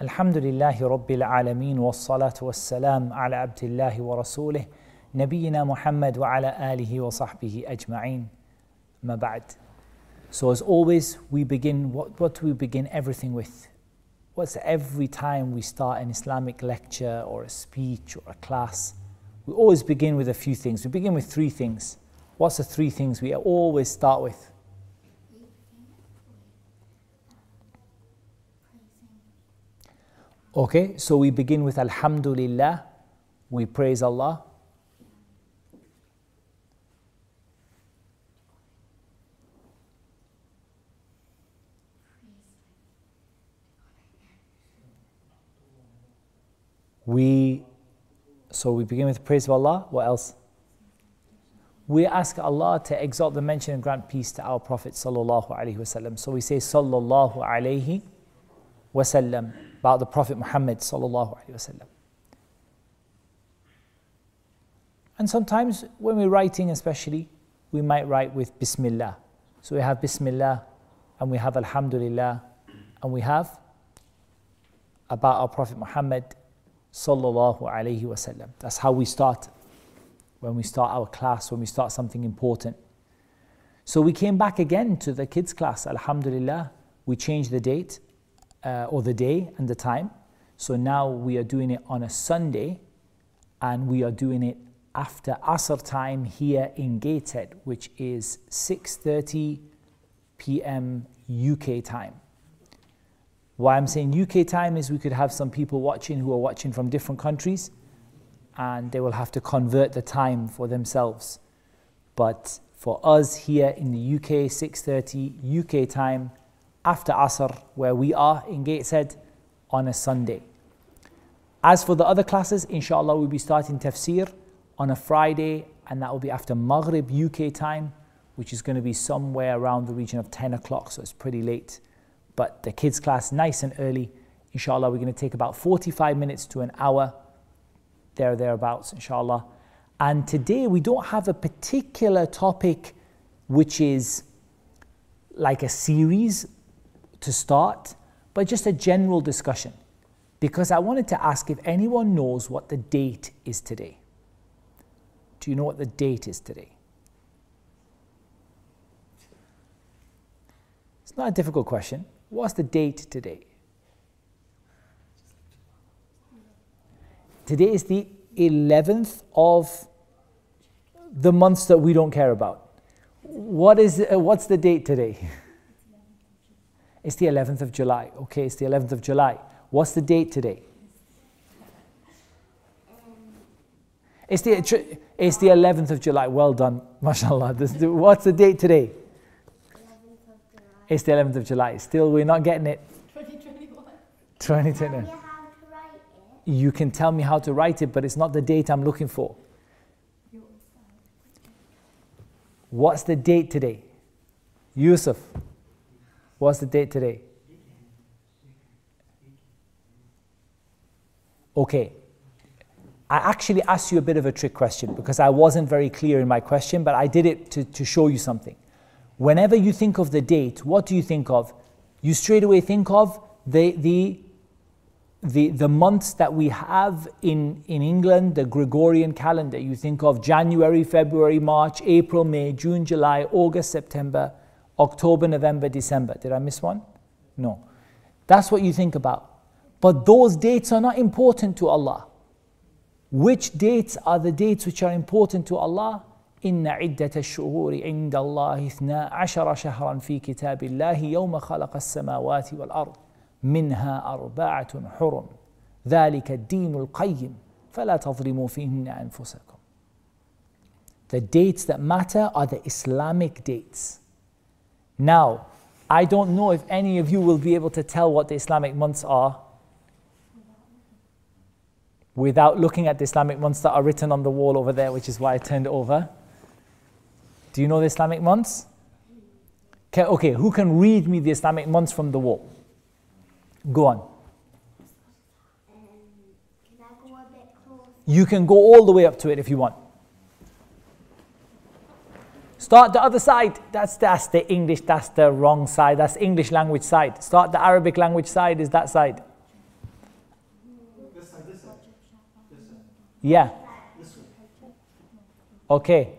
الحمد لله رب العالمين والصلاة والسلام على عبد الله ورسوله نبينا محمد وعلى آله وصحبه أجمعين ما بعد So as always we begin what, what do we begin everything with? What's every time we start an Islamic lecture or a speech or a class we always begin with a few things. We begin with three things. What's the three things we always start with? Okay, so we begin with Alhamdulillah, we praise Allah. We so we begin with praise of Allah. What else? We ask Allah to exalt the mention and grant peace to our Prophet sallallahu alaihi wasallam. So we say sallallahu alaihi wasallam about the Prophet Muhammad sallallahu alaihi wasallam. And sometimes when we're writing, especially, we might write with Bismillah. So we have Bismillah, and we have Alhamdulillah, and we have about our Prophet Muhammad sallallahu alaihi wasallam. That's how we start when we start our class, when we start something important. So we came back again to the kids' class, Alhamdulillah. We changed the date uh, or the day and the time. So now we are doing it on a Sunday and we are doing it after Asr time here in Gateshead, which is 6:30 p.m. UK time. Why I'm saying UK time is we could have some people watching who are watching from different countries and they will have to convert the time for themselves. But for us here in the UK, 6:30 UK time, after Asr, where we are in Gateshead on a Sunday. As for the other classes, inshallah, we'll be starting tafsir on a Friday, and that will be after Maghrib UK time, which is going to be somewhere around the region of 10 o'clock, so it's pretty late. But the kids' class, nice and early. Inshallah, we're going to take about 45 minutes to an hour, there, thereabouts, inshallah. And today we don't have a particular topic which is like a series to start, but just a general discussion. Because I wanted to ask if anyone knows what the date is today. Do you know what the date is today? It's not a difficult question. What's the date today? Today is the 11th of the months that we don't care about. What is, uh, what's the date today? It's the 11th of July. Okay, it's the 11th of July. What's the date today? It's the, it's the 11th of July. Well done, mashallah. What's the date today? It's the 11th of July. Still, we're not getting it. 2021. 2021. You can tell me how to write it, but it's not the date I'm looking for. What's the date today? Yusuf. What's the date today? Okay. I actually asked you a bit of a trick question because I wasn't very clear in my question, but I did it to, to show you something. Whenever you think of the date, what do you think of? You straight away think of the, the, the, the months that we have in, in England, the Gregorian calendar. You think of January, February, March, April, May, June, July, August, September, October, November, December. Did I miss one? No. That's what you think about. But those dates are not important to Allah. Which dates are the dates which are important to Allah? إن عدة الشهور عند الله اثنا عشر شهرا في كتاب الله يوم خلق السماوات والأرض منها أربعة حرم ذلك الدين القيم فلا تظلموا فيهن أنفسكم The dates that matter are the Islamic dates. Now, I don't know if any of you will be able to tell what the Islamic months are without looking at the Islamic months that are written on the wall over there, which is why I turned it over. Do you know the Islamic months? Okay, okay, who can read me the Islamic months from the wall? Go on. You can go all the way up to it if you want. Start the other side. That's, that's the English, that's the wrong side. That's English language side. Start the Arabic language side is that side. Yeah. Okay.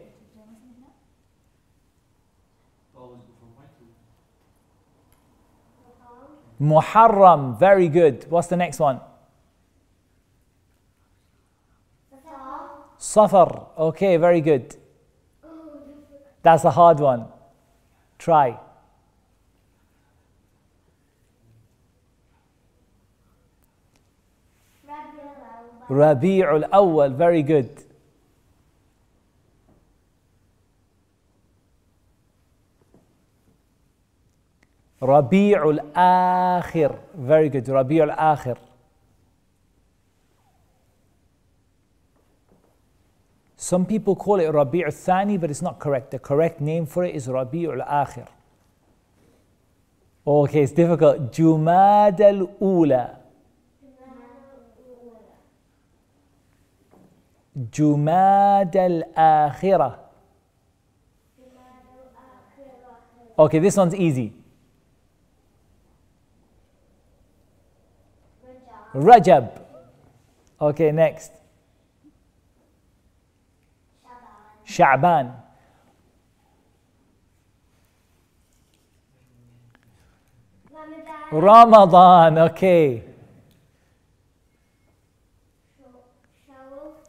Muharram, very good. What's the next one? Safar. Okay, very good. That's a hard one. Try. Rabi'ul Awwal, very good. Rabi'ul Akhir, very good. Rabi'ul Akhir. Some people call it Rabi' al-Thani, but it's not correct. The correct name for it is Rabi' al-Akhir. Okay, it's difficult. Jumad al-Ula. Jumad al-Akhirah. Okay, this one's easy. Rajab. Okay, next. Sha'ban. Ramadan. Okay.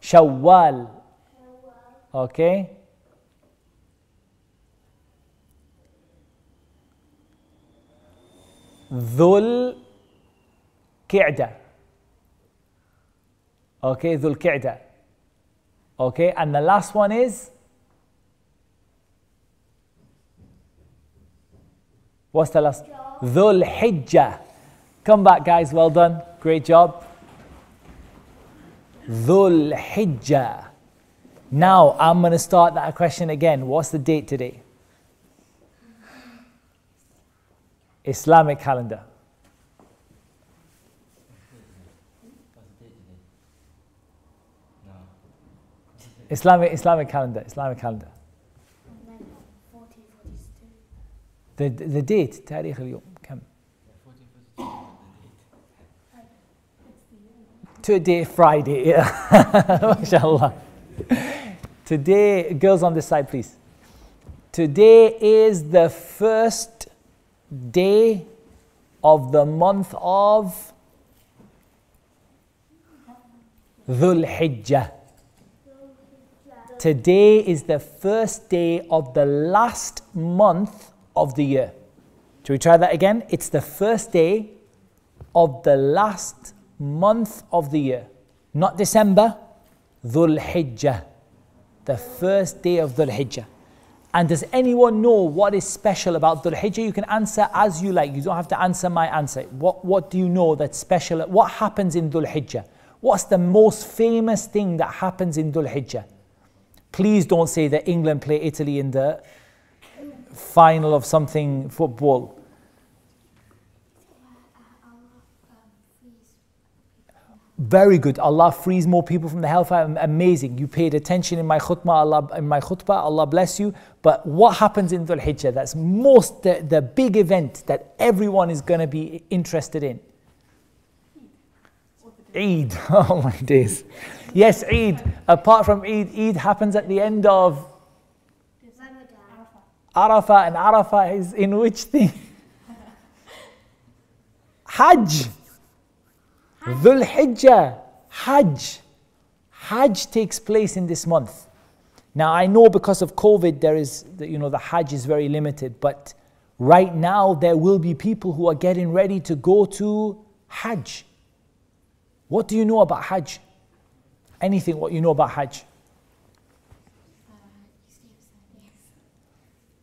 Shawwal. Okay. Dhul Qa'da. Okay, Dhul Qa'da. Okay, and the last one is What's the last? Dhul Hijjah. Come back, guys. Well done. Great job. Dhul Hijjah. Now I'm going to start that question again. What's the date today? Islamic calendar. Islamic Islamic calendar. Islamic calendar. The, the date تاريخ اليوم كم؟ Today Friday. Yeah. MashaAllah. Today, girls on this side, please. Today is the first day of the month of Dhul Hijjah. Today is the first day of the last month of the year. Shall we try that again? It's the first day of the last month of the year. Not December, Dhul Hijjah. The first day of Dhul Hijjah. And does anyone know what is special about Dhul Hijjah? You can answer as you like. You don't have to answer my answer. What, what do you know that's special? What happens in Dhul Hijjah? What's the most famous thing that happens in Dhul Hijjah? Please don't say that England play Italy in the final of something football. Very good. Allah frees more people from the hellfire. Amazing. You paid attention in my khutbah. Allah in my khutbah. Allah bless you. But what happens in Dhul Hijjah? That's most the, the big event that everyone is going to be interested in. Eid. Oh my days. Yes, Eid. Apart from Eid, Eid happens at the end of Arafah, and Arafah is in which thing? Hajj. Dhul Hijjah. Hajj. Hajj takes place in this month. Now I know because of COVID there is you know the Hajj is very limited, but right now there will be people who are getting ready to go to Hajj. What do you know about Hajj? Anything what you know about Hajj?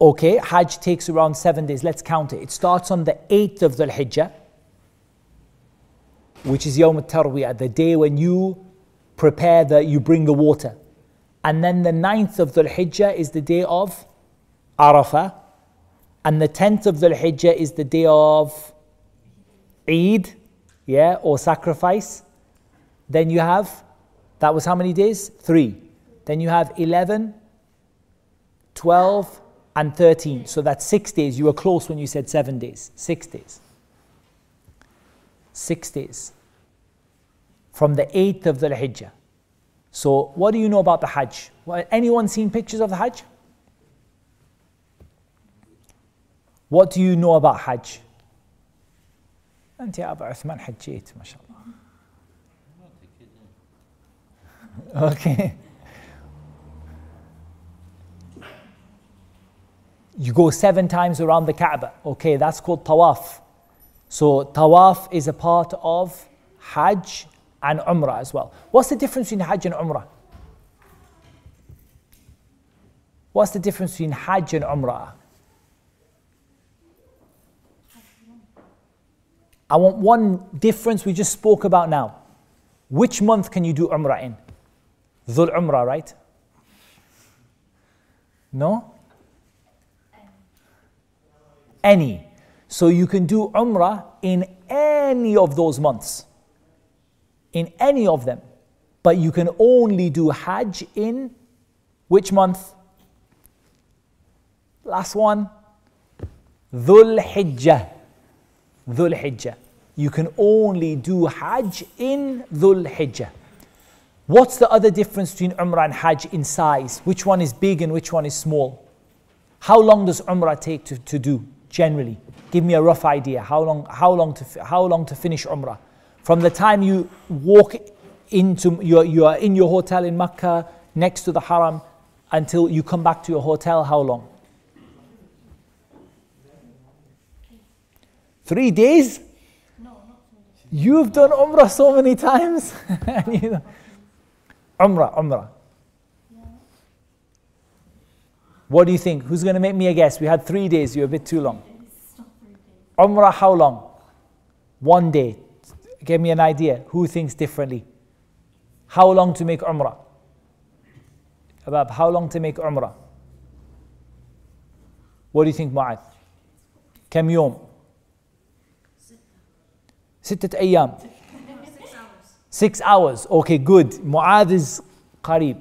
Okay, Hajj takes around seven days. Let's count it. It starts on the 8th of Dhul Hijjah, which is Yawm al-Tarwiyah, the day when you prepare the, you bring the water. And then the 9th of Dhul Hijjah is the day of Arafah. And the 10th of Dhul Hijjah is the day of Eid, yeah, or sacrifice. Then you have, that was how many days? Three. Then you have 11, 12, and 13. So that's six days. You were close when you said seven days. Six days. Six days. From the 8th of Dhul Hijjah. So, what do you know about the Hajj? Anyone seen pictures of the Hajj? What do you know about Hajj? أنت يا أبا عثمان حجيت ما شاء Okay. You go seven times around the Kaaba. Okay, that's called tawaf. So tawaf is a part of Hajj and Umrah as well. What's the difference between Hajj and Umrah? What's the difference between Hajj and Umrah? I want one difference we just spoke about now. Which month can you do Umrah in? Dhul Umrah, right? No? Any. So you can do Umrah in any of those months. In any of them. But you can only do Hajj in which month? Last one. Dhul Hijjah. Dhul Hijjah. You can only do Hajj in Dhul Hijjah. What's the other difference between Umrah and Hajj in size? Which one is big and which one is small? How long does Umrah take to, to do generally? Give me a rough idea. How long, how, long to, how long to finish Umrah? From the time you walk into, your, you are in your hotel in Mecca next to the Haram until you come back to your hotel, how long? Three days? No, not so many. You've done Umrah so many times. Umrah, Umrah. What do you think? Who's going to make me a guess? We had three days. You're a bit too long. Umrah, how long? One day. Give me an idea. Who thinks differently? How long to make Umrah? Abab, how long to make Umrah? What do you think, Mu'adh? كم يوم؟ ستة أيام Six hours. Okay, good. Mu'adh is qarib.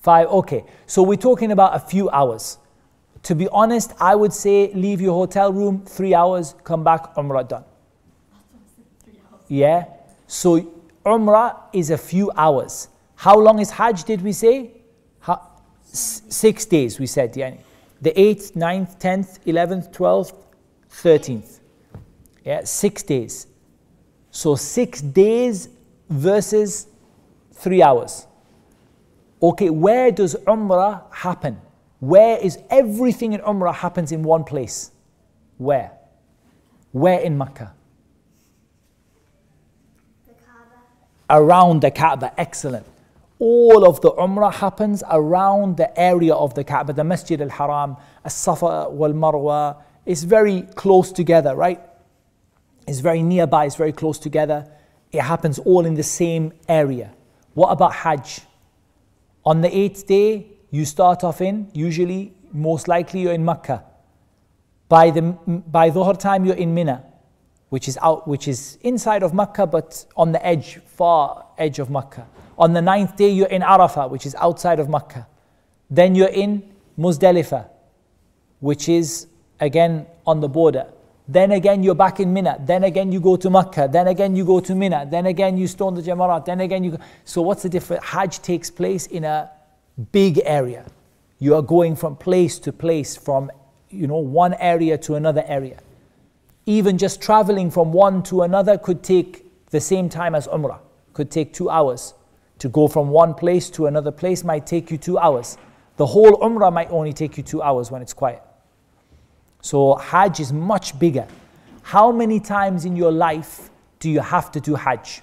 Five. Okay. So we're talking about a few hours. To be honest, I would say leave your hotel room three hours, come back, Umrah done. Yeah. So Umrah is a few hours. How long is Hajj, did we say? How, six days, we said. Yeah. The 8th, 9th, 10th, 11th, 12th, 13th. Yeah, six days. So six days versus three hours. Okay, where does Umrah happen? Where is everything in Umrah happens in one place? Where? Where in Mecca? The Around the Kaaba, excellent. All of the Umrah happens around the area of the Kaaba, the Masjid al Haram, As Safa wal Marwa. It's very close together, right? It's very nearby, it's very close together. It happens all in the same area. What about Hajj? On the eighth day, you start off in, usually, most likely, you're in Mecca. By the by Dhuhr time, you're in Mina, which is out, which is inside of Mecca, but on the edge, far edge of Mecca. On the ninth day, you're in Arafah, which is outside of Mecca. Then you're in Muzdalifah, which is again on the border. Then again, you're back in Mina. Then again, you go to Mecca. Then again, you go to Mina. Then again, you stone the Jamarat. Then again, you go. So, what's the difference? Hajj takes place in a big area. You are going from place to place, from you know one area to another area. Even just traveling from one to another could take the same time as Umrah. Could take two hours. To go from one place to another place might take you two hours. The whole Umrah might only take you two hours when it's quiet. So Hajj is much bigger. How many times in your life do you have to do Hajj?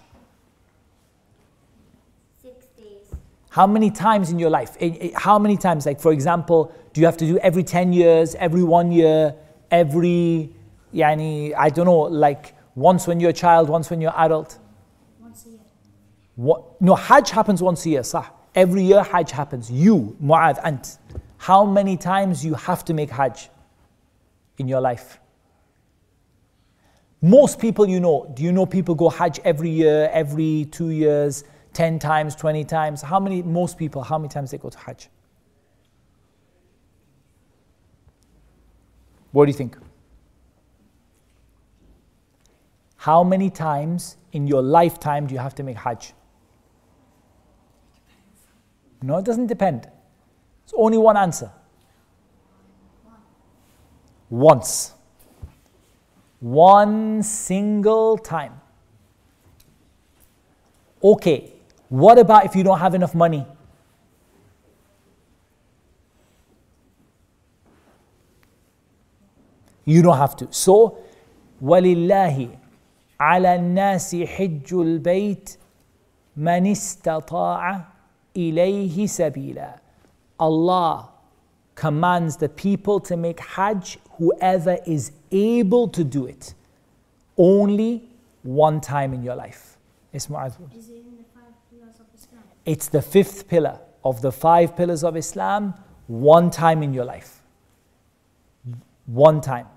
Six days. How many times in your life? Eh, eh, How many times? Like, for example, do you have to do every 10 years, every one year, every, yani, I don't know, like once when you're a child, once when you're adult? Once a year. What? No, Hajj happens once a year, sah. Every year Hajj happens. You, Mu'adh, Ant. How many times you have to make Hajj? In your life? Most people you know, do you know people go Hajj every year, every two years, 10 times, 20 times? How many, most people, how many times they go to Hajj? What do you think? How many times in your lifetime do you have to make Hajj? No, it doesn't depend. It's only one answer Once. One single time. Okay, what about if you don't have enough money? You don't have to. So, ولله على الناس حج البيت من استطاع إليه سبيلا. Allah commands the people to make Hajj, whoever is able to do it, only one time in your life. It's Is it in the five pillars of Islam? It's the fifth pillar of the five pillars of Islam, one time in your life. One time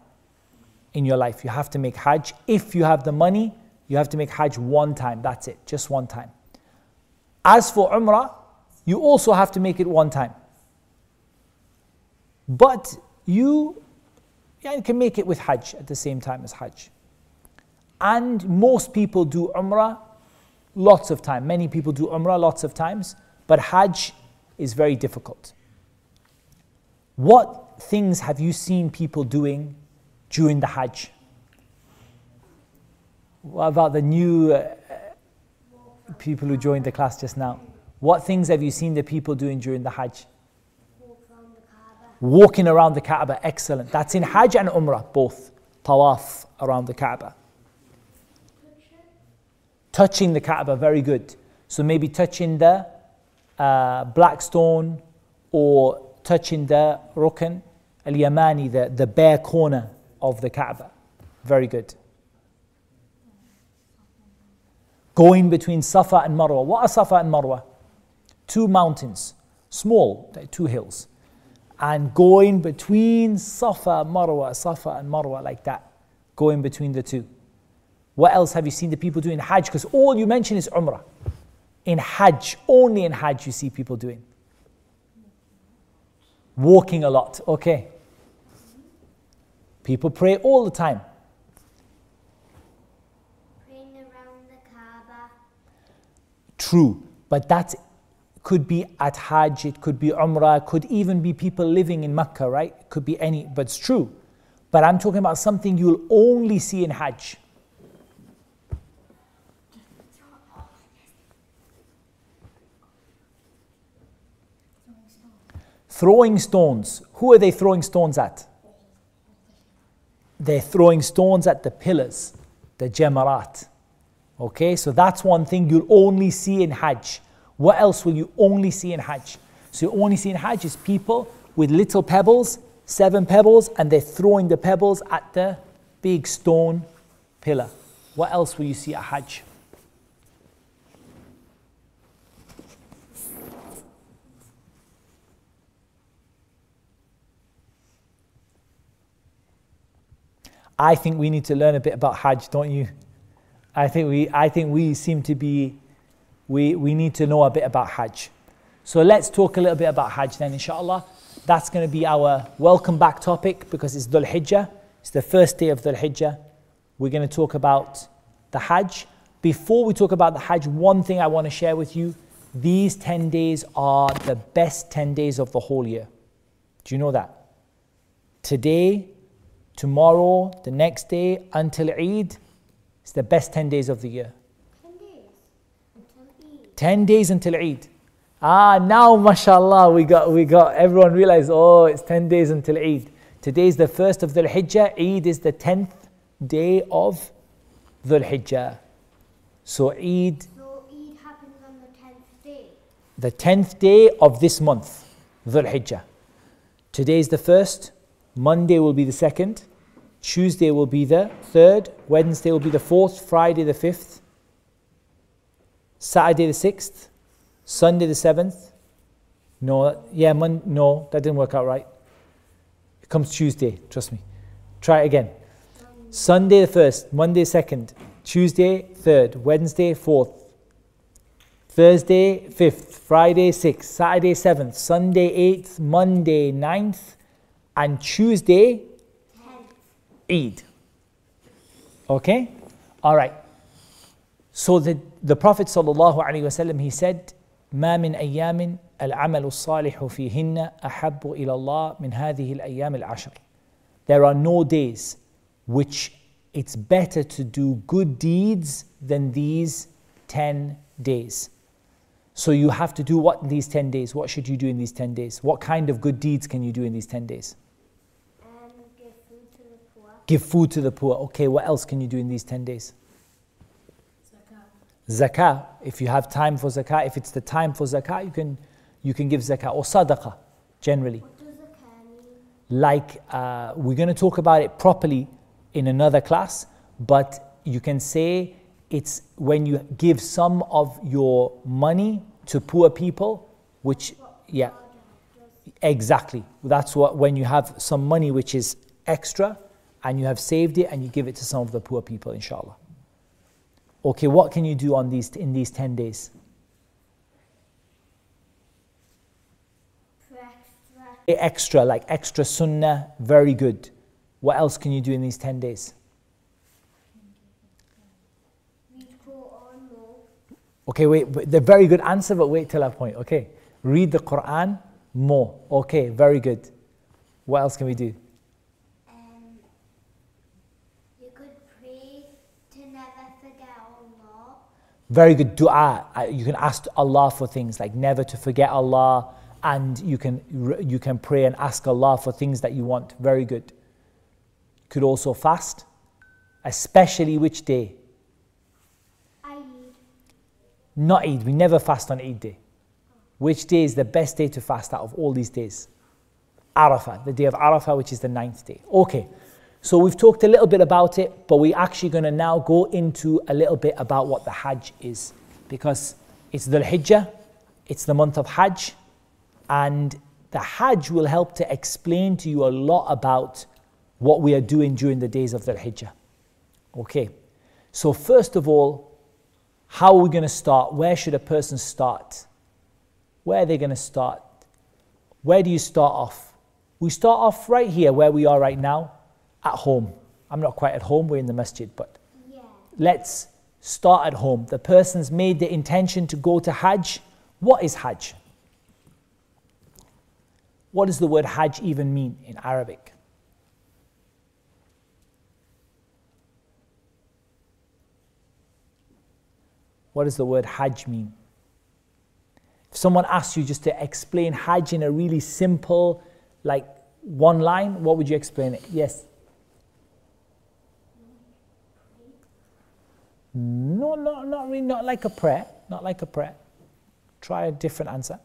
in your life. You have to make Hajj. If you have the money, you have to make Hajj one time. That's it, just one time. As for Umrah, you also have to make it one time. But you, yeah, can make it with Hajj at the same time as Hajj. And most people do Umrah lots of time. Many people do Umrah lots of times, but Hajj is very difficult. What things have you seen people doing during the Hajj? What about the new uh, people who joined the class just now? What things have you seen the people doing during the Hajj? Walk around the Kaaba. Walking around the Kaaba, excellent. That's in Hajj and Umrah, both. Tawaf around the Kaaba. Touching the Kaaba, very good. So maybe touching the uh, black stone or touching the Rukn al Yamani, the, the bare corner of the Kaaba. Very good. Going between Safa and Marwa. What are Safa and Marwa? Two mountains, small, two hills. And going between Safa, and Marwa, Safa and Marwa like that. Going between the two. What else have you seen the people doing in Hajj? Because all you mention is Umrah. In Hajj, only in Hajj you see people doing. Walking a lot, okay. People pray all the time. Praying around the Kaaba. True, but that could be at Hajj, it could be Umrah, could even be people living in Mecca, right? It could be any, but it's true. But I'm talking about something you'll only see in Hajj. Throwing stones. Who are they throwing stones at? They're throwing stones at the pillars, the Jamarat. Okay, so that's one thing you'll only see in Hajj. What else will you only see in Hajj? So you only see in Hajj is people with little pebbles, seven pebbles, and they're throwing the pebbles at the big stone pillar. What else will you see at Hajj? I think we need to learn a bit about Hajj, don't you? I think we, I think we seem to be, we, we need to know a bit about Hajj. So let's talk a little bit about Hajj then, inshallah. That's going to be our welcome back topic because it's Dhul Hijjah. It's the first day of Dhul Hijjah. We're going to talk about the Hajj. Before we talk about the Hajj, one thing I want to share with you these 10 days are the best 10 days of the whole year. Do you know that? Today, tomorrow, the next day, until Eid, it's the best 10 days of the year. 10 days until Eid. 10 days until Eid. Ah, now mashallah, we got, we got, everyone realized, oh, it's 10 days until Eid. Today is the first of Dhul Hijjah, Eid is the 10th day of Dhul Hijjah. So Eid, So Eid happens on the 10th day. the 10th day of this month, Dhul Hijjah. Today is the first, Monday will be the second, Tuesday will be the third, Wednesday will be the fourth, Friday the fifth, Saturday the sixth, Sunday the seventh. No, yeah, Mon- no, that didn't work out right. It comes Tuesday, trust me. Try it again. Sunday the first, Monday second, Tuesday third, Wednesday fourth, Thursday fifth, Friday sixth, Saturday seventh, Sunday eighth, Monday ninth, and Tuesday 10th. Eid. Okay? All right. So the, the Prophet sallallahu alaihi wasallam he said, "ما من أيام العمل الصالح فيهن أحب إلى الله من هذه الأيام العشر. There are no days which it's better to do good deeds than these 10 days. So you have to do what in these 10 days? What should you do in these 10 days? What kind of good deeds can you do in these 10 days? Um, give food to the poor. Give food to the poor. Okay, what else can you do in these 10 days? Zakah. If you have time for zakah, if it's the time for zakah, you can, you can give zakah or sadaqah generally. What does zakah mean? Like, uh, we're going to talk about it properly in another class, but you can say it's when you give some of your money to poor people, which, yeah, exactly. That's what, when you have some money which is extra and you have saved it and you give it to some of the poor people, inshallah. Okay, what can you do on these, in these 10 days? Extra. Extra, like extra sunnah, very good. What else can you do in these 10 days? Read Quran more. Okay, wait, the very good answer, but wait till I point. Okay, read the Quran more. Okay, very good. What else can we do? Um, you could pray to never forget Allah. Very good dua. You can ask Allah for things like never to forget Allah, and you can you can pray and ask Allah for things that you want. Very good. Could also fast, especially which day? Eat. Not Eid. We never fast on Eid day. Which day is the best day to fast out of all these days? Arafah, the day of Arafah, which is the ninth day. Okay, so we've talked a little bit about it, but we're actually going to now go into a little bit about what the Hajj is. Because it's Dhul Hijjah, it's the month of Hajj, and the Hajj will help to explain to you a lot about what we are doing during the days of Dhul Hijjah. Okay, so first of all, how are we going to start? Where should a person start? Where are they going to start? Where do you start off? We start off right here where we are right now, at home. I'm not quite at home, we're in the masjid, but Yeah. let's start at home. The person's made the intention to go to Hajj. What is Hajj? What does the word Hajj even mean in Arabic? What does the word Hajj mean? If someone asks you just to explain Hajj in a really simple, like one line, what would you explain it? Yes. No, no, not really, not like a prayer, not like a prayer. Try a different answer.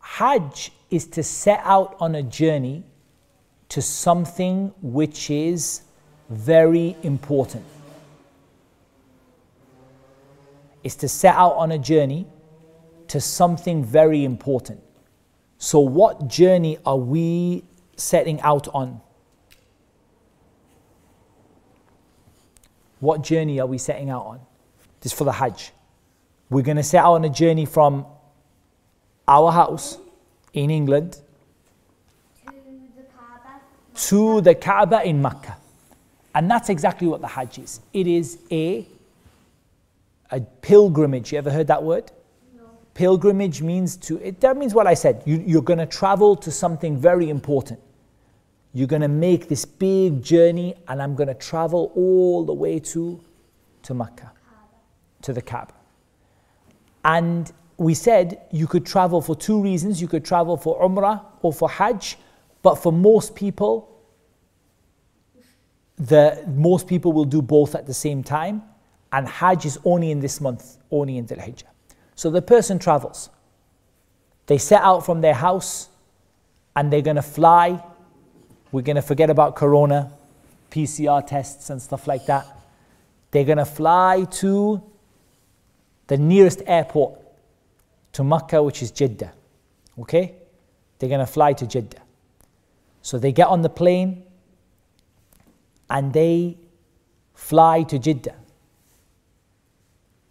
Hajj is to set out on a journey to something which is very important. Is to set out on a journey to something very important. So, what journey are we setting out on? What journey are we setting out on? This for the Hajj. We're going to set out on a journey from our house in England To the Kaaba. in Mecca. And that's exactly what the Hajj is. It is a, a pilgrimage. You ever heard that word? No. Pilgrimage means to, it, that means what I said. You, you're going to travel to something very important. You're going to make this big journey, and I'm going to travel all the way to, to Mecca, to the Kaaba. And we said you could travel for two reasons. You could travel for Umrah or for Hajj, but for most people, the most people will do both at the same time, and Hajj is only in this month, only in Dhul Hijjah. So the person travels. They set out from their house and they're going to fly. We're going to forget about Corona, PCR tests, and stuff like that. They're going to fly to the nearest airport to Mecca, which is Jeddah. Okay? They're going to fly to Jeddah. So they get on the plane and they fly to Jeddah.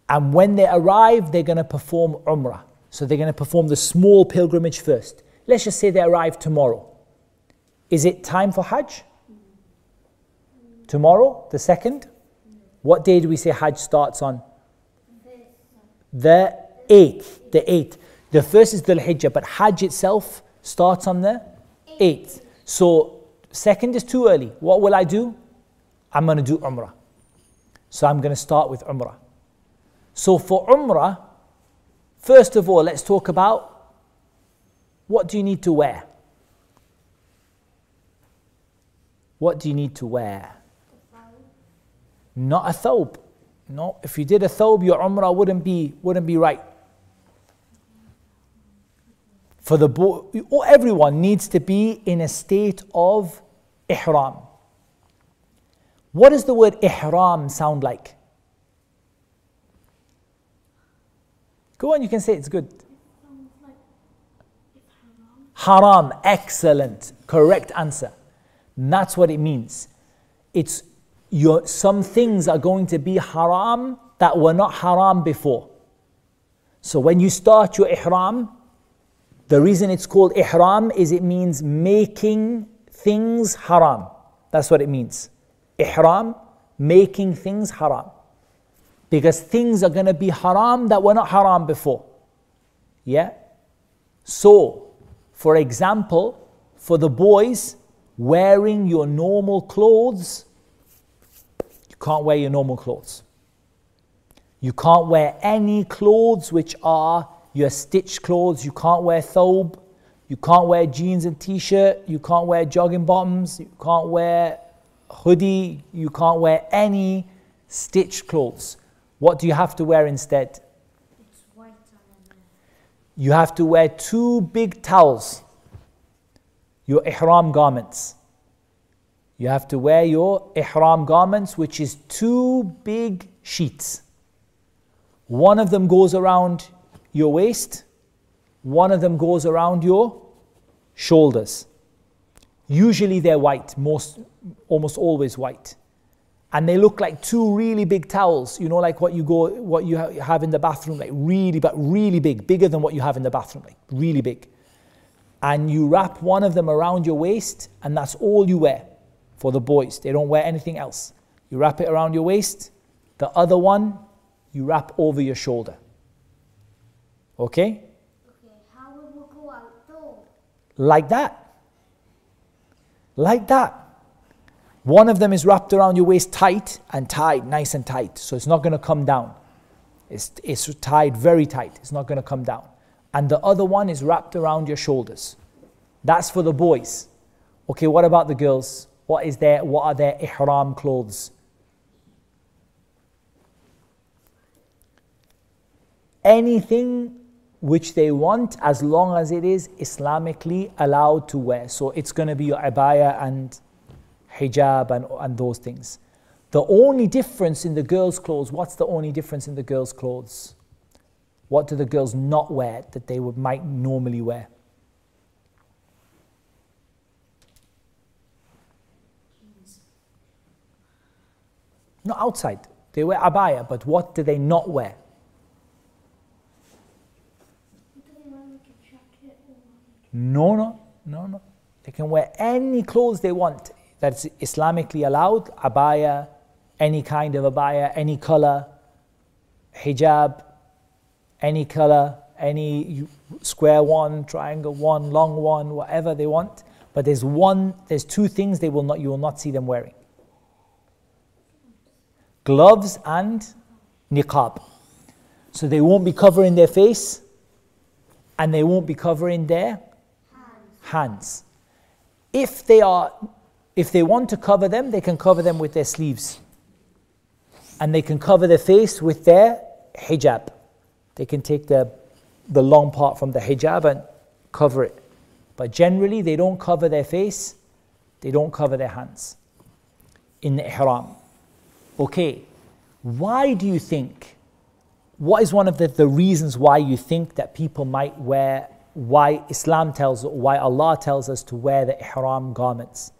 And when they arrive, they're going to perform Umrah. So they're going to perform the small pilgrimage first. Let's just say they arrive tomorrow. Is it time for Hajj? Tomorrow, the second? What day do we say Hajj starts on? The eighth. The eighth. The first is Dhul Hijjah, but Hajj itself starts on the eighth. So second is too early. What will I do? I'm going to do Umrah. So I'm going to start with Umrah. So for Umrah, first of all, let's talk about what do you need to wear? What do you need to wear? Not a thobe. No, if you did a thobe, your umrah wouldn't be wouldn't be right. For the boy, everyone needs to be in a state of ihram. What does the word ihram sound like? Go on, you can say it's good. Haram, excellent, correct answer. That's what it means. It's your, some things are going to be haram that were not haram before. So when you start your ihram, the reason it's called ihram is it means making things haram. That's what it means. Ihram, making things haram. Because things are going to be haram that were not haram before. Yeah? So, for example, for the boys, wearing your normal clothes you can't wear your normal clothes. You can't wear any clothes which are your stitched clothes. You can't wear thobe. You can't wear jeans and t-shirt. You can't wear jogging bottoms. You can't wear hoodie. You can't wear any stitched clothes. What do you have to wear instead? You have to wear two big towels, your ihram garments. You have to wear your ihram garments, which is two big sheets. One of them goes around your waist, one of them goes around your shoulders. Usually they're white, most, almost always white. And they look like two really big towels, you know, like what you go, what you have in the bathroom, like really, but really big, bigger than what you have in the bathroom, like really big. And you wrap one of them around your waist, and that's all you wear for the boys. They don't wear anything else. You wrap it around your waist. The other one, you wrap over your shoulder. Okay? Okay, how we go out though? Like that. Like that. One of them is wrapped around your waist tight and tied, nice and tight. So it's not going to come down. It's, it's tied very tight. It's not going to come down. And the other one is wrapped around your shoulders. That's for the boys. Okay, what about the girls? What is their what are their ihram clothes? Anything which they want as long as it is Islamically allowed to wear. So it's going to be your abaya and hijab and, and those things. The only difference in the girls' clothes, what's the only difference in the girls' clothes? What do the girls not wear that they would might normally wear? Not outside. They wear abaya, but what do they not wear? No, no, no, no. They can wear any clothes they want that's Islamically allowed abaya, any kind of abaya, any color, hijab, any color, any square one, triangle one, long one, whatever they want. But there's one, there's two things they will not, you will not see them wearing gloves and niqab. So they won't be covering their face and they won't be covering their hands. If they are if they want to cover them, they can cover them with their sleeves. And they can cover their face with their hijab. They can take the, the long part from the hijab and cover it. But generally, they don't cover their face, they don't cover their hands in the ihram okay, why do you think, what is one of the, the reasons why you think that people might wear, why Islam tells, why Allah tells us to wear the ihram garments,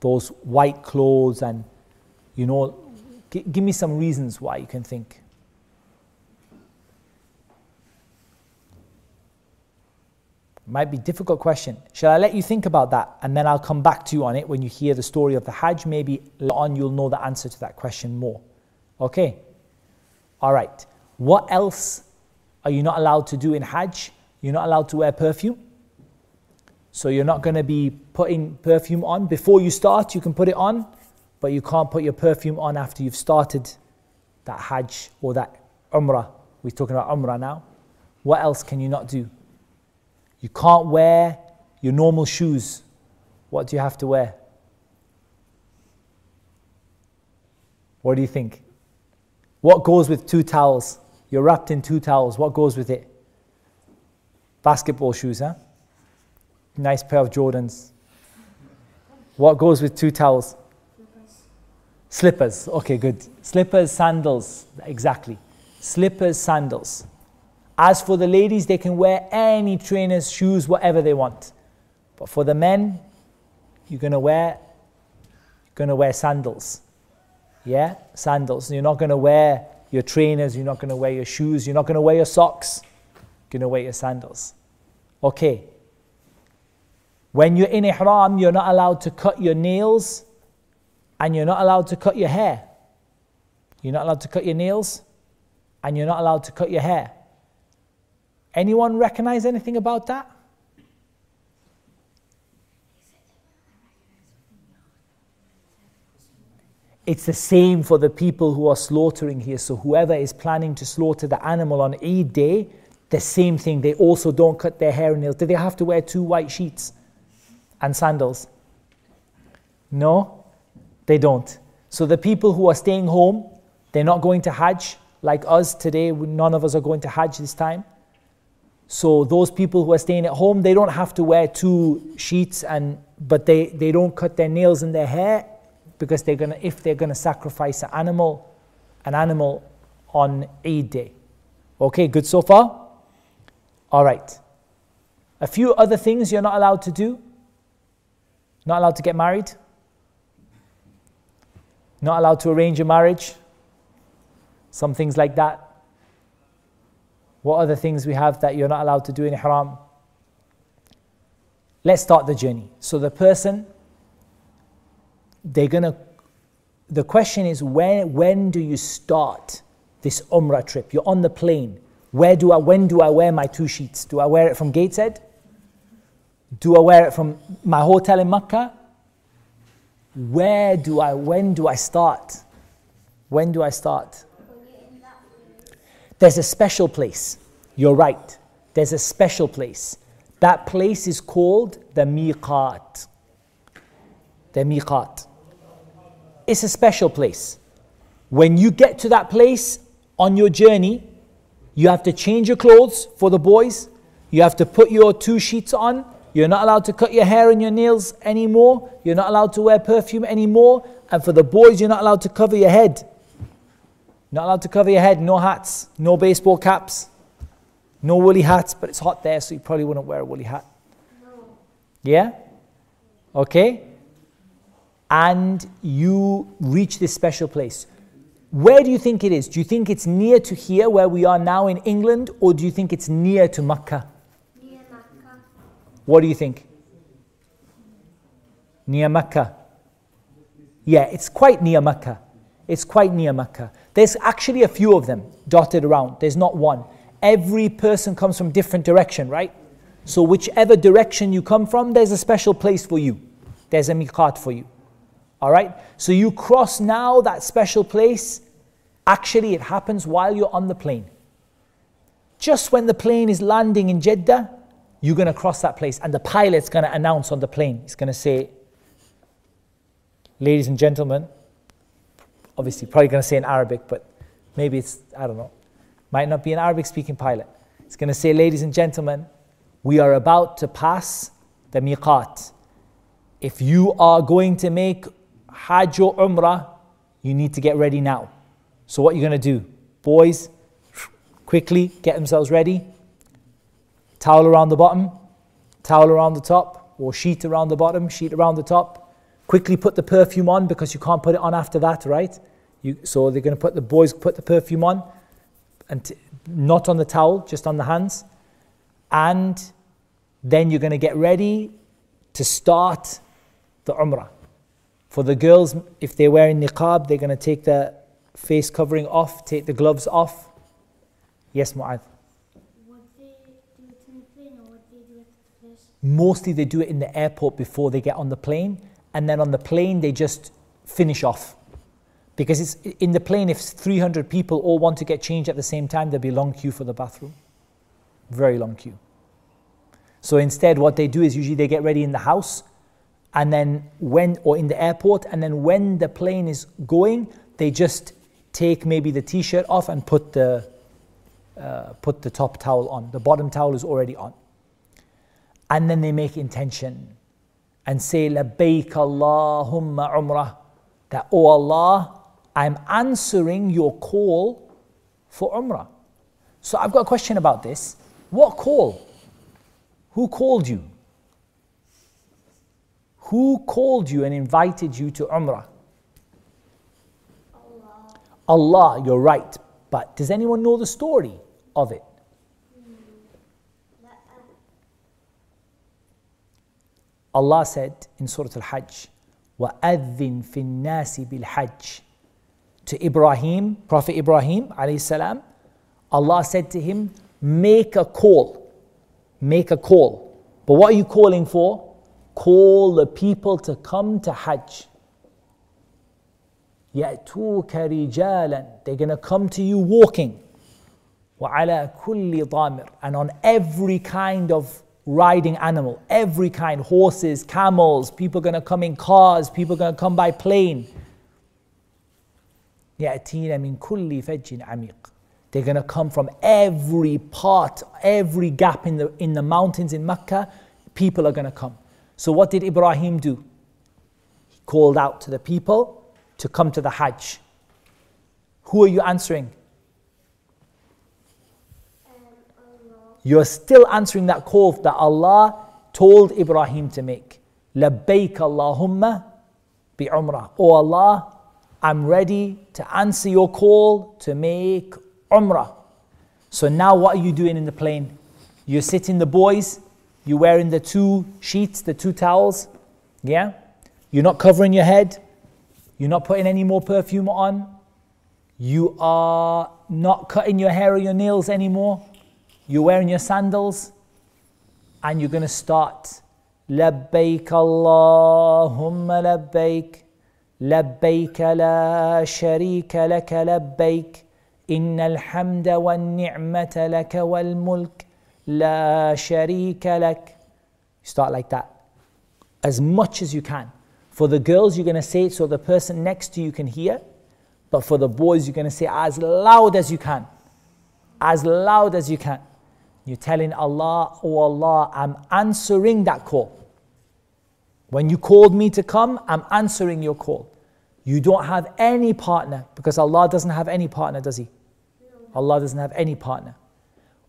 those white clothes, and you know, g- give me some reasons why you can think. Might be difficult question. Shall I let you think about that and then I'll come back to you on it when you hear the story of the Hajj? Maybe on you'll know the answer to that question more. Okay? All right. What else are you not allowed to do in Hajj? You're not allowed to wear perfume. So you're not going to be putting perfume on. Before you start, you can put it on, but you can't put your perfume on after you've started that Hajj or that Umrah. We're talking about Umrah now. What else can you not do? You can't wear your normal shoes. What do you have to wear? What do you think? What goes with two towels? You're wrapped in two towels. What goes with it? Basketball shoes, huh? Nice pair of Jordans. What goes with two towels? Slippers. Okay, good. Slippers, sandals. Exactly. Slippers, sandals. As for the ladies, they can wear any trainers, shoes, whatever they want. But for the men, you're gonna wear gonna wear sandals. Yeah? Sandals. You're not gonna wear your trainers, you're not gonna wear your shoes, you're not gonna wear your socks. You're gonna wear your sandals. Okay. When you're in ihram, you're not allowed to cut your nails and you're not allowed to cut your hair. You're not allowed to cut your nails and you're not allowed to cut your hair. Anyone recognize anything about that? It's the same for the people who are slaughtering here. So, whoever is planning to slaughter the animal on Eid day, the same thing. They also don't cut their hair and nails. Do they have to wear two white sheets and sandals? No, they don't. So, the people who are staying home, they're not going to Hajj like us today. None of us are going to Hajj this time. So those people who are staying at home, they don't have to wear two sheets and but they, they don't cut their nails and their hair because they're gonna if they're gonna sacrifice an animal, an animal on Eid day. Okay, good so far? Alright. A few other things you're not allowed to do. Not allowed to get married. Not allowed to arrange a marriage. Some things like that. What are the things we have that you're not allowed to do in ihram? Let's start the journey. So the person, they're gonna. The question is when when do you start this umrah trip? You're on the plane. Where do I when do I wear my two sheets? Do I wear it from Gateshead? Do I wear it from my hotel in Makkah? Where do I when do I start? When do I start? There's a special place. You're right. There's a special place. That place is called the miqat. The miqat. It's a special place. When you get to that place on your journey, you have to change your clothes for the boys. You have to put your two sheets on. You're not allowed to cut your hair and your nails anymore. You're not allowed to wear perfume anymore. And for the boys, you're not allowed to cover your head. Not allowed to cover your head, no hats, no baseball caps, no woolly hats, but it's hot there, so you probably wouldn't wear a woolly hat. No. Yeah? Okay? And you reach this special place. Where do you think it is? Do you think it's near to here where we are now in England, or do you think it's near to Makkah? Near Makkah. What do you think? Near Mecca. Yeah, it's quite near Mecca. It's quite near Mecca. There's actually a few of them dotted around. There's not one. Every person comes from different direction, right? So whichever direction you come from, there's a special place for you. There's a miqat for you. All right? So you cross now that special place. Actually, it happens while you're on the plane. Just when the plane is landing in Jeddah, you're going to cross that place, and the pilot's going to announce on the plane. He's going to say, Ladies and gentlemen, obviously, probably going to say in Arabic, but maybe it's, I don't know, might not be an Arabic speaking pilot. It's going to say, Ladies and gentlemen, we are about to pass the miqat. If you are going to make Hajj or Umrah, you need to get ready now. So, what are you're going to do, boys, quickly get themselves ready. Towel around the bottom, towel around the top, or sheet around the bottom, sheet around the top quickly put the perfume on because you can't put it on after that, right? You, so they're going to put the boys put the perfume on, and not on the towel, just on the hands, and then you're going to get ready to start the umrah. For the girls, if they're wearing niqab, they're going to take the face covering off, take the gloves off. Yes, Mu'adh. Mostly they do it in the airport before they get on the plane and then on the plane they just finish off. Because it's in the plane, if 300 people all want to get changed at the same time, there'll be a long queue for the bathroom. Very long queue. So instead, what they do is usually they get ready in the house, and then when, or in the airport, and then when the plane is going, they just take maybe the t shirt off and put the, uh, put the top towel on. The bottom towel is already on. And then they make intention and say, Labbaik Allahumma umrah. That, oh Allah, I'm answering your call for umrah. So I've got a question about this. What call? Who called you? Who called you and invited you to umrah? Allah. Allah, you're right. But does anyone know the story of it? لا. Allah said in Surah Al Hajj, وَأَذِّن فِي النَّاسِ بِالْحَجِّ To Ibrahim, Prophet Ibrahim alayhi salam, Allah said to him, make a call. Make a call. But what are you calling for? Call the people to come to Hajj. يَأْتُوكَ رِجَالًا They're going to come to you walking. وَعَلَى كُلِّ ضَامِرٍ And on every kind of riding animal, every kind, horses, camels, people going to come in cars, people going to come by plane. يَأْتِينَ مِن كُلِّ فَجٍّ عَمِيقٍ They're going to come from every part, every gap in the, in the mountains in Mecca, people are going to come. So what did Ibrahim do? He called out to the people to come to the Hajj. Who are you answering? You're still answering that call that Allah told Ibrahim to make. Labbaik Allahumma bi umrah. Oh Allah, I'm ready to answer your call to make umrah. So now what are you doing in the plane? You're sitting the boys, you're wearing the two sheets, the two towels. Yeah? You're not covering your head. You're not putting any more perfume on. You are not cutting your hair or your nails anymore. You're wearing your sandals and you're going to start لبيك اللهم لبيك لبيك لا شريك لك لبيك إن الحمد والنعمة لك والملك لا شريك لك You start like that as much as you can. For the girls, you're going to say it so the person next to you can hear. But for the boys, you're going to say as loud as you can. As loud as you can. You're telling Allah, Oh Allah, I'm answering that call. When you called me to come, I'm answering your call. You don't have any partner because Allah doesn't have any partner, does He? Allah doesn't have any partner.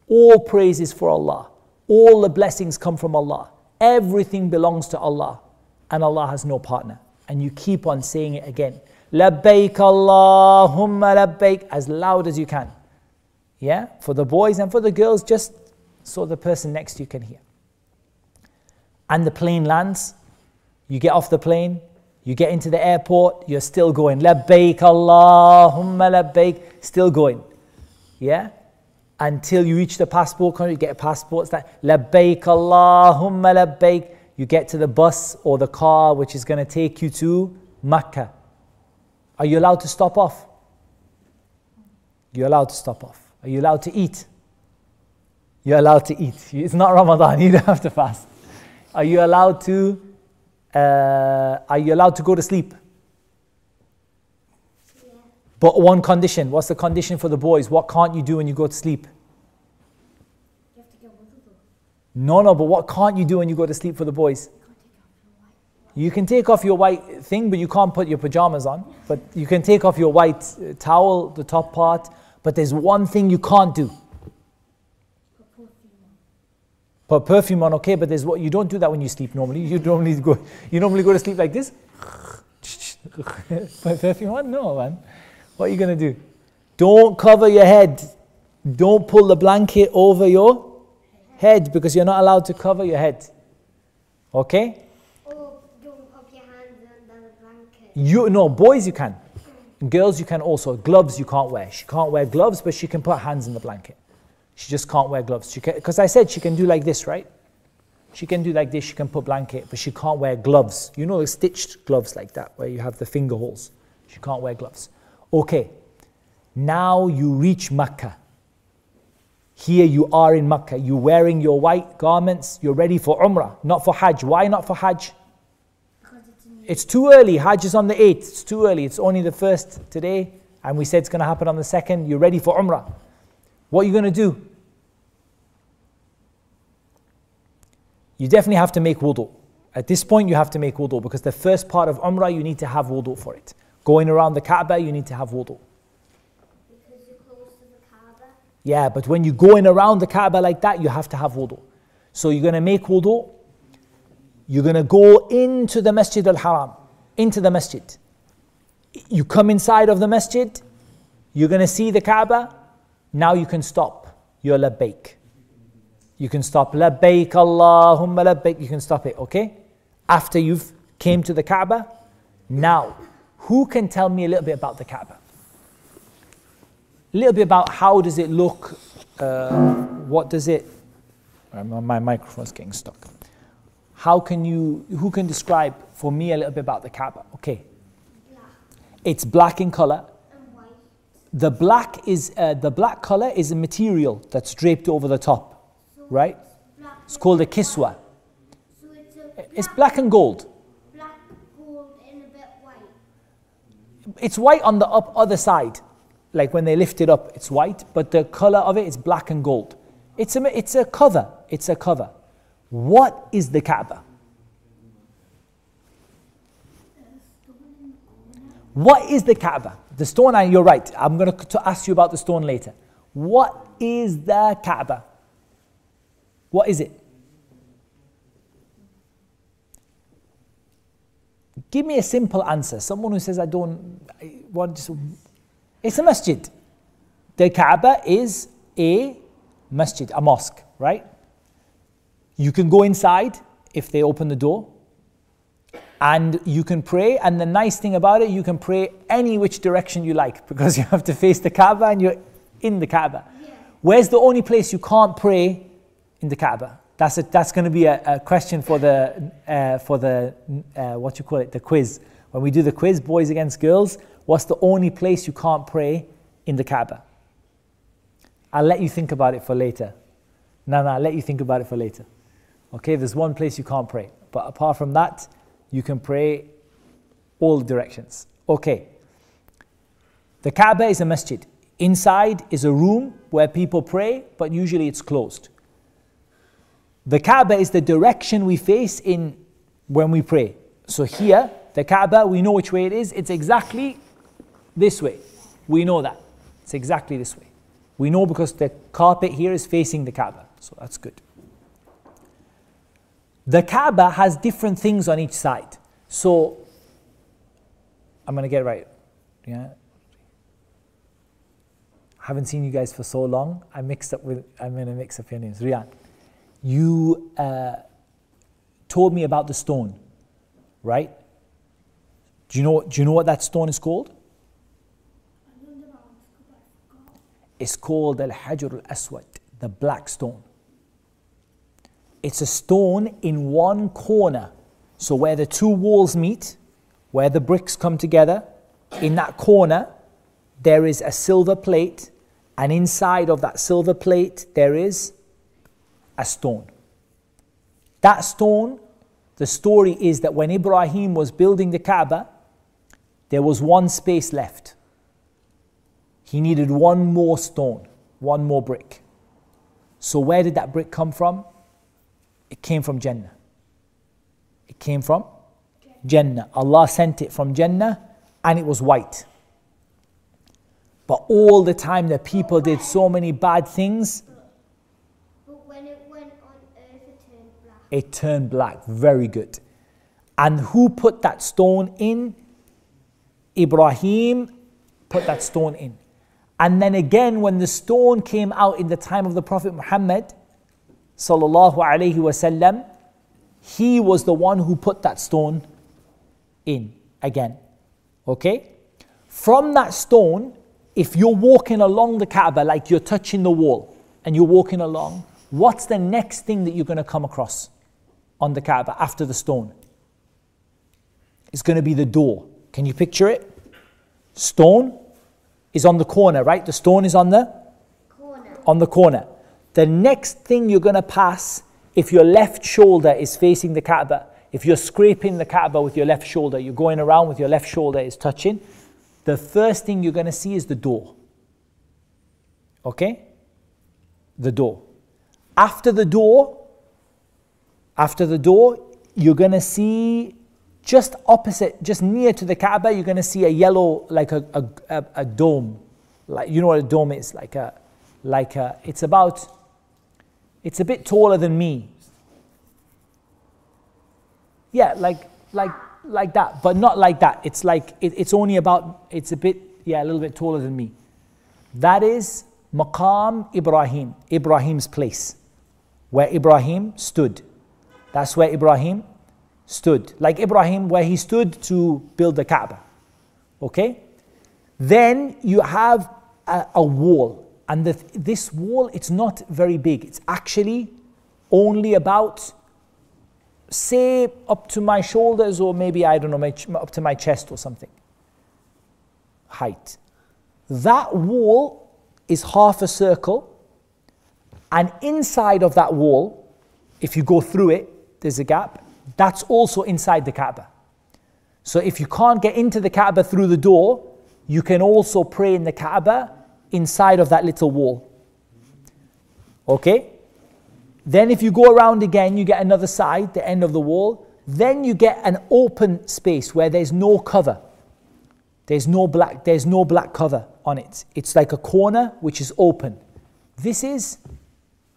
All praise is for Allah. All the blessings come from Allah. Everything belongs to Allah. And Allah has no partner. And you keep on saying it again. Labbaik Allahumma labbaik as loud as you can. Yeah? For the boys and for the girls, just so the person next to you can hear. And the plane lands. You get off the plane. You get into the airport. You're still going. Labbaik Allahumma labbaik. Still going. Yeah? Until you reach the passport country, you get a passport. It's like Labbaik Allahumma labbaik. You get to the bus or the car which is going to take you to Mecca. Are you allowed to stop off? You're allowed to stop off. Are you allowed to eat? You're allowed to eat. It's not Ramadan, you don't have to fast. Are you allowed to uh, are you allowed to go to sleep? Yeah. But one condition. What's the condition for the boys? What can't you do when you go to sleep? You have to. No, no, but what can't you do when you go to sleep for the boys? You can take off your white thing, but you can't put your pajamas on. But you can take off your white uh, towel, the top part. But there's one thing you can't do. Put perfume on. Put perfume on, okay, but there's what you don't do that when you sleep normally. You normally go you normally go to sleep like this. Put perfume on? No, man. What are you gonna do? Don't cover your head. Don't pull the blanket over your head because you're not allowed to cover your head. Okay? Don't your hands the blanket. You no, boys you can. Girls you can also. Gloves you can't wear. She can't wear gloves, but she can put hands in the blanket. She just can't wear gloves. Because I said she can do like this, right? She can do like this, she can put blanket, but she can't wear gloves. You know, stitched gloves like that, where you have the finger holes. She can't wear gloves. Okay, now you reach Mecca. Here you are in Mecca. You're wearing your white garments. You're ready for Umrah, not for Hajj. Why not for Hajj? It's too early. Hajj is on the 8th. It's too early. It's only the first today, and we said it's going to happen on the 2nd. You're ready for Umrah. What are you going to do? You definitely have to make wudu. At this point, you have to make wudu because the first part of Umrah, you need to have wudu for it. Going around the Kaaba, you need to have wudu. because you're close to the Kaaba. Yeah, but when you're going around the Kaaba like that, you have to have wudu. So you're going to make wudu. You're going to go into the Masjid al Haram, into the Masjid. You come inside of the Masjid, you're going to see the Kaaba. Now you can stop. You're labbaik. You can stop labbaik Allahumma labbaik. You can stop it, okay? After you've came to the Kaaba. Now, who can tell me a little bit about the Kaaba? a little bit about how does it look uh, what does it uh, my microphone's getting stuck how can you who can describe for me a little bit about the kaaba okay Black it's black in color and white. the black is uh, the black color is a material that's draped over the top right? It's called a kiswa. It's black and gold. It's white on the up other side. Like when they lift it up it's white but the color of it is black and gold. It's a it's a cover. It's a cover. What is the kaaba? What is the kaaba? The stone and you're right. I'm going to ask you about the stone later. What is the kaaba what is it give me a simple answer someone who says i don't I want just it's a masjid. The Kaaba is a masjid, a mosque, right? You can go inside if they open the door and you can pray. And the nice thing about it, you can pray any which direction you like because you have to face the Kaaba and you're in the Kaaba. Yeah. Where's the only place you can't pray in the Kaaba? That's, a, that's going to be a, a question for the, uh, for the uh, what you call it, the quiz. When we do the quiz, boys against girls, what's the only place you can't pray in the Kaaba? I'll let you think about it for later. No, no, I'll let you think about it for later. Okay, there's one place you can't pray. But apart from that, you can pray all directions. Okay. The Kaaba is a masjid. Inside is a room where people pray, but usually it's closed. The Kaaba is the direction we face in when we pray. So here, the Kaaba, we know which way it is. It's exactly this way. We know that. It's exactly this way. We know because the carpet here is facing the Kaaba. So that's good. The Kaaba has different things on each side. So I'm going to get right. Yeah. I haven't seen you guys for so long. I mixed up with, I'm going to mix up your names. Rian, you uh, told me about the stone, right? Do you know, do you know what that stone is called? It's called Al Hajar al Aswad, the black stone. It's a stone in one corner. So, where the two walls meet, where the bricks come together, in that corner, there is a silver plate, and inside of that silver plate, there is a stone. That stone, the story is that when Ibrahim was building the Kaaba, there was one space left. He needed one more stone, one more brick. So, where did that brick come from? It came from Jannah. It came from Jannah. Allah sent it from Jannah and it was white. But all the time the people did so many bad things, But when it went on earth, it turned black. It turned black. Very good. And who put that stone in? Ibrahim put that stone in. And then again, when the stone came out in the time of the Prophet Muhammad, sallallahu alaihi wasallam, he was the one who put that stone in again. Okay? From that stone, if you're walking along the Kaaba, like you're touching the wall and you're walking along, what's the next thing that you're going to come across? On the Kaaba after the stone? It's going to be the door. Can you picture it? Stone is on the corner, right? The stone is on the Corner. on the corner. The next thing you're going to pass, if your left shoulder is facing the Kaaba, if you're scraping the Kaaba with your left shoulder, you're going around with your left shoulder is touching, the first thing you're going to see is the door. Okay? The door. After the door, after the door, you're going to see just opposite, just near to the Kaaba, you're going to see a yellow, like a, a, a, a dome. Like, you know what a dome is? Like a, like a, it's about, it's a bit taller than me. Yeah, like, like, like that, but not like that. It's like, it, it's only about, it's a bit, yeah, a little bit taller than me. That is Maqam Ibrahim, Ibrahim's place, where Ibrahim stood. That's where Ibrahim stood. Like Ibrahim, where he stood to build the Kaaba. Okay? Then you have a, a wall. And the, this wall, it's not very big. It's actually only about, say, up to my shoulders, or maybe, I don't know, my, up to my chest or something. Height. That wall is half a circle. And inside of that wall, if you go through it, there's a gap. That's also inside the Kaaba. So if you can't get into the Kaaba through the door, you can also pray in the Kaaba inside of that little wall. Okay? Then if you go around again, you get another side, the end of the wall. Then you get an open space where there's no cover. There's no black, there's no black cover on it. It's like a corner which is open. This is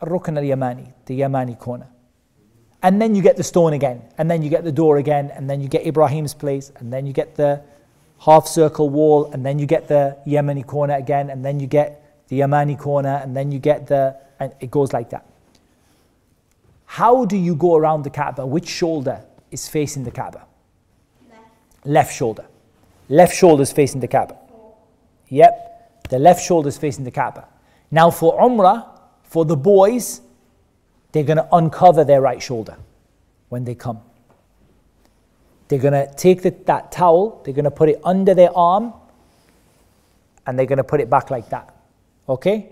Rukn al-Yamani, the Yamani corner. And then you get the stone again, and then you get the door again, and then you get Ibrahim's place, and then you get the half circle wall, and then you get the Yemeni corner again, and then you get the Yemeni corner, and then you get the, and it goes like that. How do you go around the Kaaba? Which shoulder is facing the Kaaba? Left. Left shoulder. Left shoulder is facing the Kaaba. Yep, the left shoulder is facing the Kaaba. Now for Umrah, for the boys, they're going to uncover their right shoulder when they come. They're going to take the, that towel, they're going to put it under their arm, and they're going to put it back like that. Okay?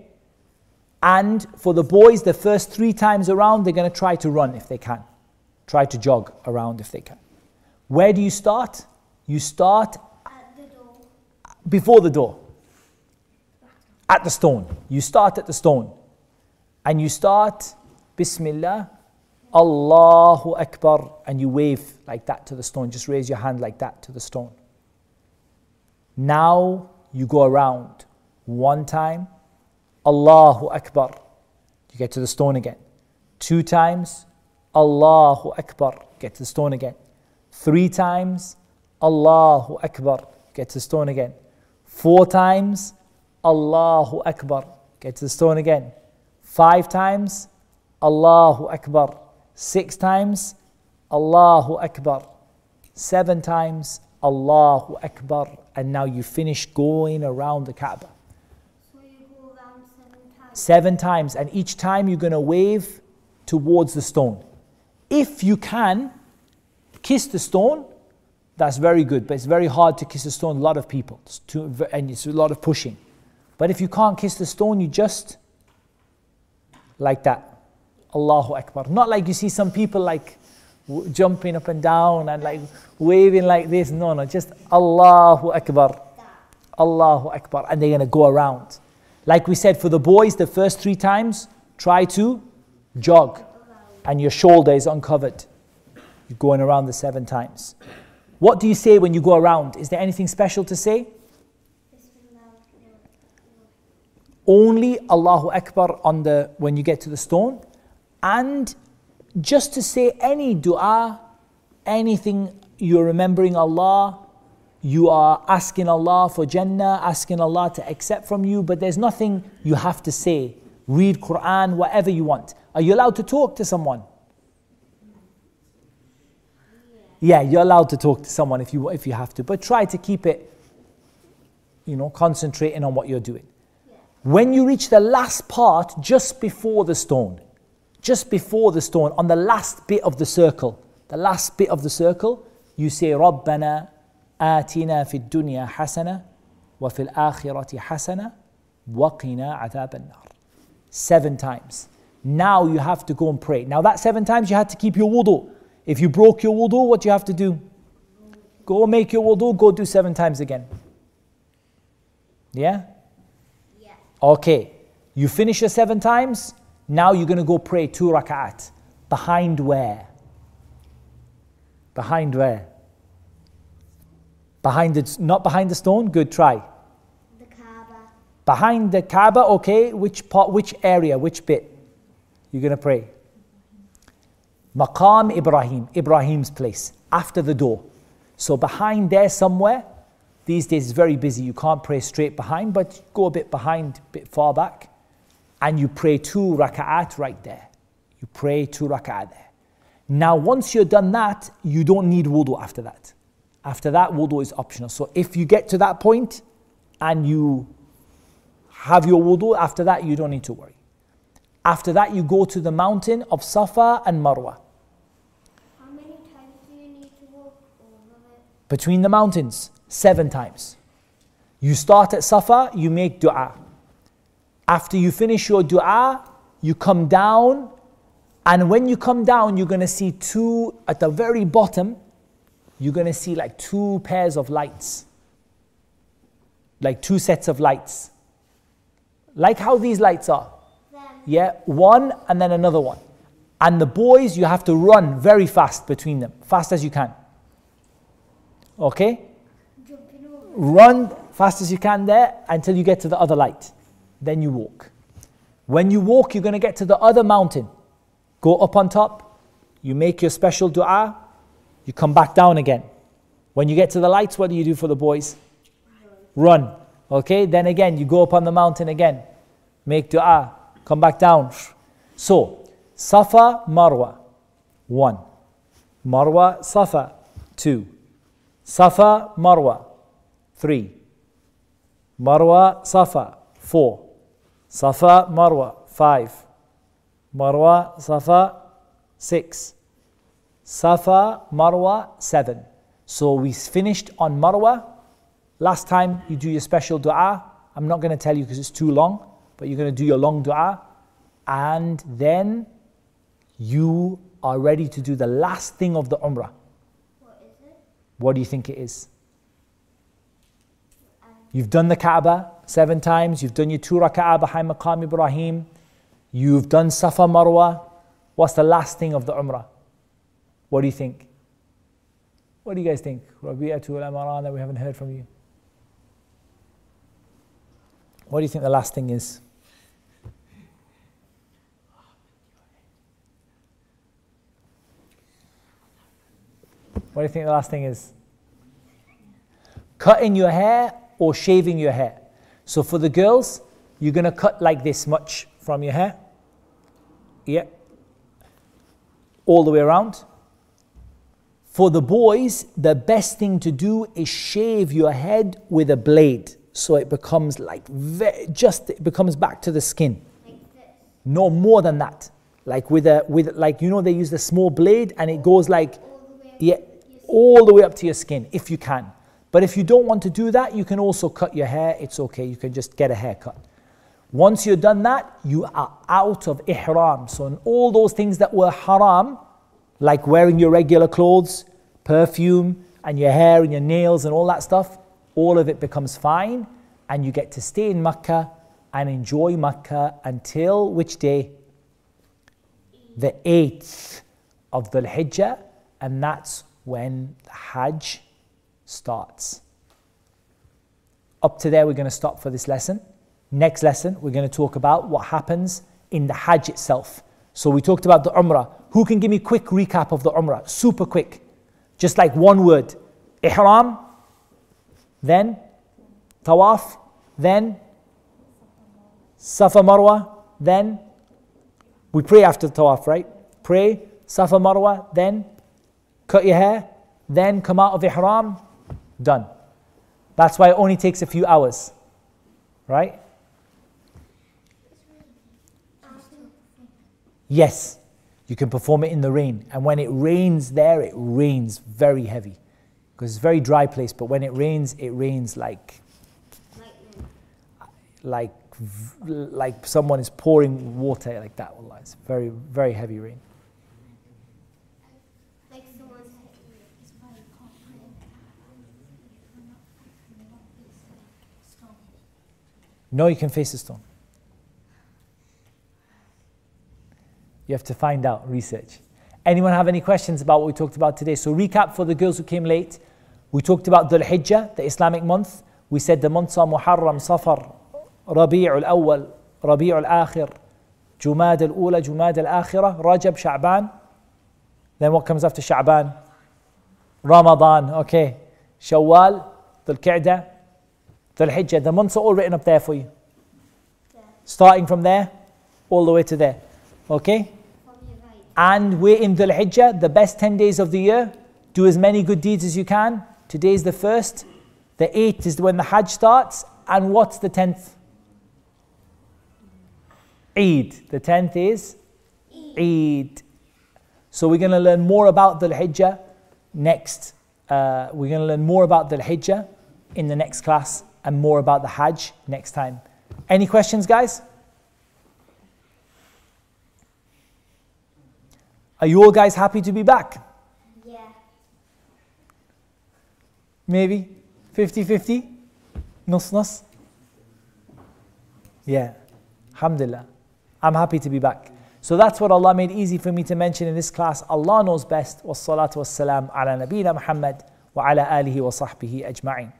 And for the boys, the first three times around, they're going to try to run if they can. Try to jog around if they can. Where do you start? You start At the door. before the door, at the stone. You start at the stone. And you start, Bismillah, Allahu Akbar, and you wave like that to the stone. Just raise your hand like that to the stone. Now you go around one time, Allahu Akbar. You get to the stone again. Two times, Allahu Akbar. Get to the stone again. Three times, Allahu Akbar. Get to the stone again. Four times, Allahu Akbar. Get to the stone again. Five times, Allahu Akbar. Six times, Allahu Akbar. Seven times, Allahu Akbar. And now you finish going around the Kaaba. Seven times. And each time you're going to wave towards the stone. If you can kiss the stone, that's very good. But it's very hard to kiss a stone. A lot of people. It's too, and it's a lot of pushing. But if you can't kiss the stone, you just like that. Allahu Akbar. Not like you see some people like jumping up and down and like waving like this. No, no, just Allahu Akbar. Allahu Akbar. And they're going to go around. Like we said, for the boys, the first three times, try to jog. And your shoulder is uncovered. You're going around the seven times. What do you say when you go around? Is there anything special to say? Only Allahu Akbar on the when you get to the stone and just to say any dua anything you're remembering Allah you are asking Allah for Jannah asking Allah to accept from you but there's nothing you have to say. Read Quran whatever you want. Are you allowed to talk to someone? Yeah you're allowed to talk to someone if you if you have to but try to keep it you know concentrating on what you're doing. When you reach the last part just before the stone, just before the stone, on the last bit of the circle, the last bit of the circle, you say, رَبَّنَا آتِنَا فِي الدُّنْيا حَسَنَةً وَفِي الْآخِرَةِ حَسَنَةً وَقِنَا عَذَابَ النَّارِ Seven times. Now you have to go and pray. Now that seven times you had to keep your wudu. If you broke your wudu, what do you have to do? Go make your wudu, go do seven times again. Yeah? Yeah. Okay. You finish your seven times, now you're going to go pray two rak'at. Behind where? Behind where? Behind the, not behind the stone? Good try. The Kaaba. Behind the Kaaba, okay. Which part, which area, which bit? You're going to pray. Maqam Ibrahim, Ibrahim's place, after the door. So behind there somewhere, these days it's very busy. You can't pray straight behind, but go a bit behind, a bit far back, and you pray two raka'at right there. You pray two raka'at there. Now, once you're done that, you don't need wudu after that. After that, wudu is optional. So if you get to that point and you have your wudu, after that, you don't need to worry. After that, you go to the mountain of Safa and Marwa. How many times do you need to walk over it? between the mountains seven times. You start at Safa, you make dua. After you finish your dua, you come down, and when you come down, you're going to see two, at the very bottom, you're going to see like two pairs of lights. Like two sets of lights. Like how these lights are. Yeah, one and then another one. And the boys, you have to run very fast between them, fast as you can. Okay? Run fast as you can there until you get to the other light. Then you walk. When you walk, you're going to get to the other mountain. Go up on top, you make your special dua, you come back down again. When you get to the lights, what do you do for the boys? Run. Okay, then again, you go up on the mountain again, make dua, come back down. So, Safa, Marwa, one. Marwa, Safa, two. Safa, Marwa, three. Marwa, Safa, four. Safa, Marwa, five. Marwa, Safa, six. Safa, Marwa, seven. So we finished on Marwa. Last time you do your special dua. I'm not going to tell you because it's too long, but you're going to do your long dua. And then you are ready to do the last thing of the Umrah. What is it? What do you think it is? You've done the Kaaba seven times, you've done your two raka'ah behind Maqam Ibrahim, you've done Safa Marwa. What's the last thing of the Umrah? What do you think? What do you guys think? Rabi'atu al Amarana, we haven't heard from you. What do you think the last thing is? What do you think the last thing is? Cutting your hair or shaving your hair. So for the girls, you're going to cut like this much from your hair. Yeah. All the way around. For the boys, the best thing to do is shave your head with a blade so it becomes like just it becomes back to the skin. Like. No more than that. Like with a with like you know they use the small blade and it goes like All the way up yeah, all the way up to your skin if you can. But if you don't want to do that, you can also cut your hair. It's okay. You can just get a haircut. Once you've done that, you are out of ihram. So, in all those things that were haram, like wearing your regular clothes, perfume, and your hair and your nails and all that stuff, all of it becomes fine, and you get to stay in Makkah and enjoy Makkah until which day? The 8th of the Hijjah, and that's when the Hajj starts. Up to there, we're going to stop for this lesson. Next lesson, we're going to talk about what happens in the Hajj itself. So we talked about the Umrah. Who can give me a quick recap of the Umrah? Super quick. Just like one word. Ihram, then Tawaf, then Safa Marwa, then we pray after the Tawaf, right? Pray, Safa Marwa, then cut your hair, then come out of Ihram, done. That's why it only takes a few hours, right? Yes, you can perform it in the rain. And when it rains there, it rains very heavy. Because it's a very dry place, but when it rains, it rains like like like someone is pouring water like that. It's very, very heavy rain. No, you can face the stone. You have to find out, research. Anyone have any questions about what we talked about today? So, recap for the girls who came late. We talked about Dhul Hijjah, the Islamic month. We said the months are Muharram, Safar, Rabi' al Awwal, Rabi' al Akhir, Jumad al Ula, Jumad al Akhirah, Rajab, Sha'ban. Then what comes after Sha'ban? Ramadan, okay. Shawwal, Dhul Qa'dah, Dhul Hijjah. The months are all written up there for you. there. Starting from there, all the way to there. Okay? And we're in Dhul Hijjah, the best 10 days of the year. Do as many good deeds as you can. Today is the first. The eighth is when the Hajj starts. And what's the tenth? Eid. The tenth is Eid. So we're going to learn more about Dhul Hijjah next. Uh, we're going to learn more about Dhul Hijjah in the next class and more about the Hajj next time. Any questions, guys? Are you all guys happy to be back? Yeah. Maybe 50 50? Nus nus? Yeah. Alhamdulillah. I'm happy to be back. So that's what Allah made easy for me to mention in this class. Allah knows best. Wassalatu wassalam ala nabina Muhammad wa ala alihi wa sahbihi ajma'in.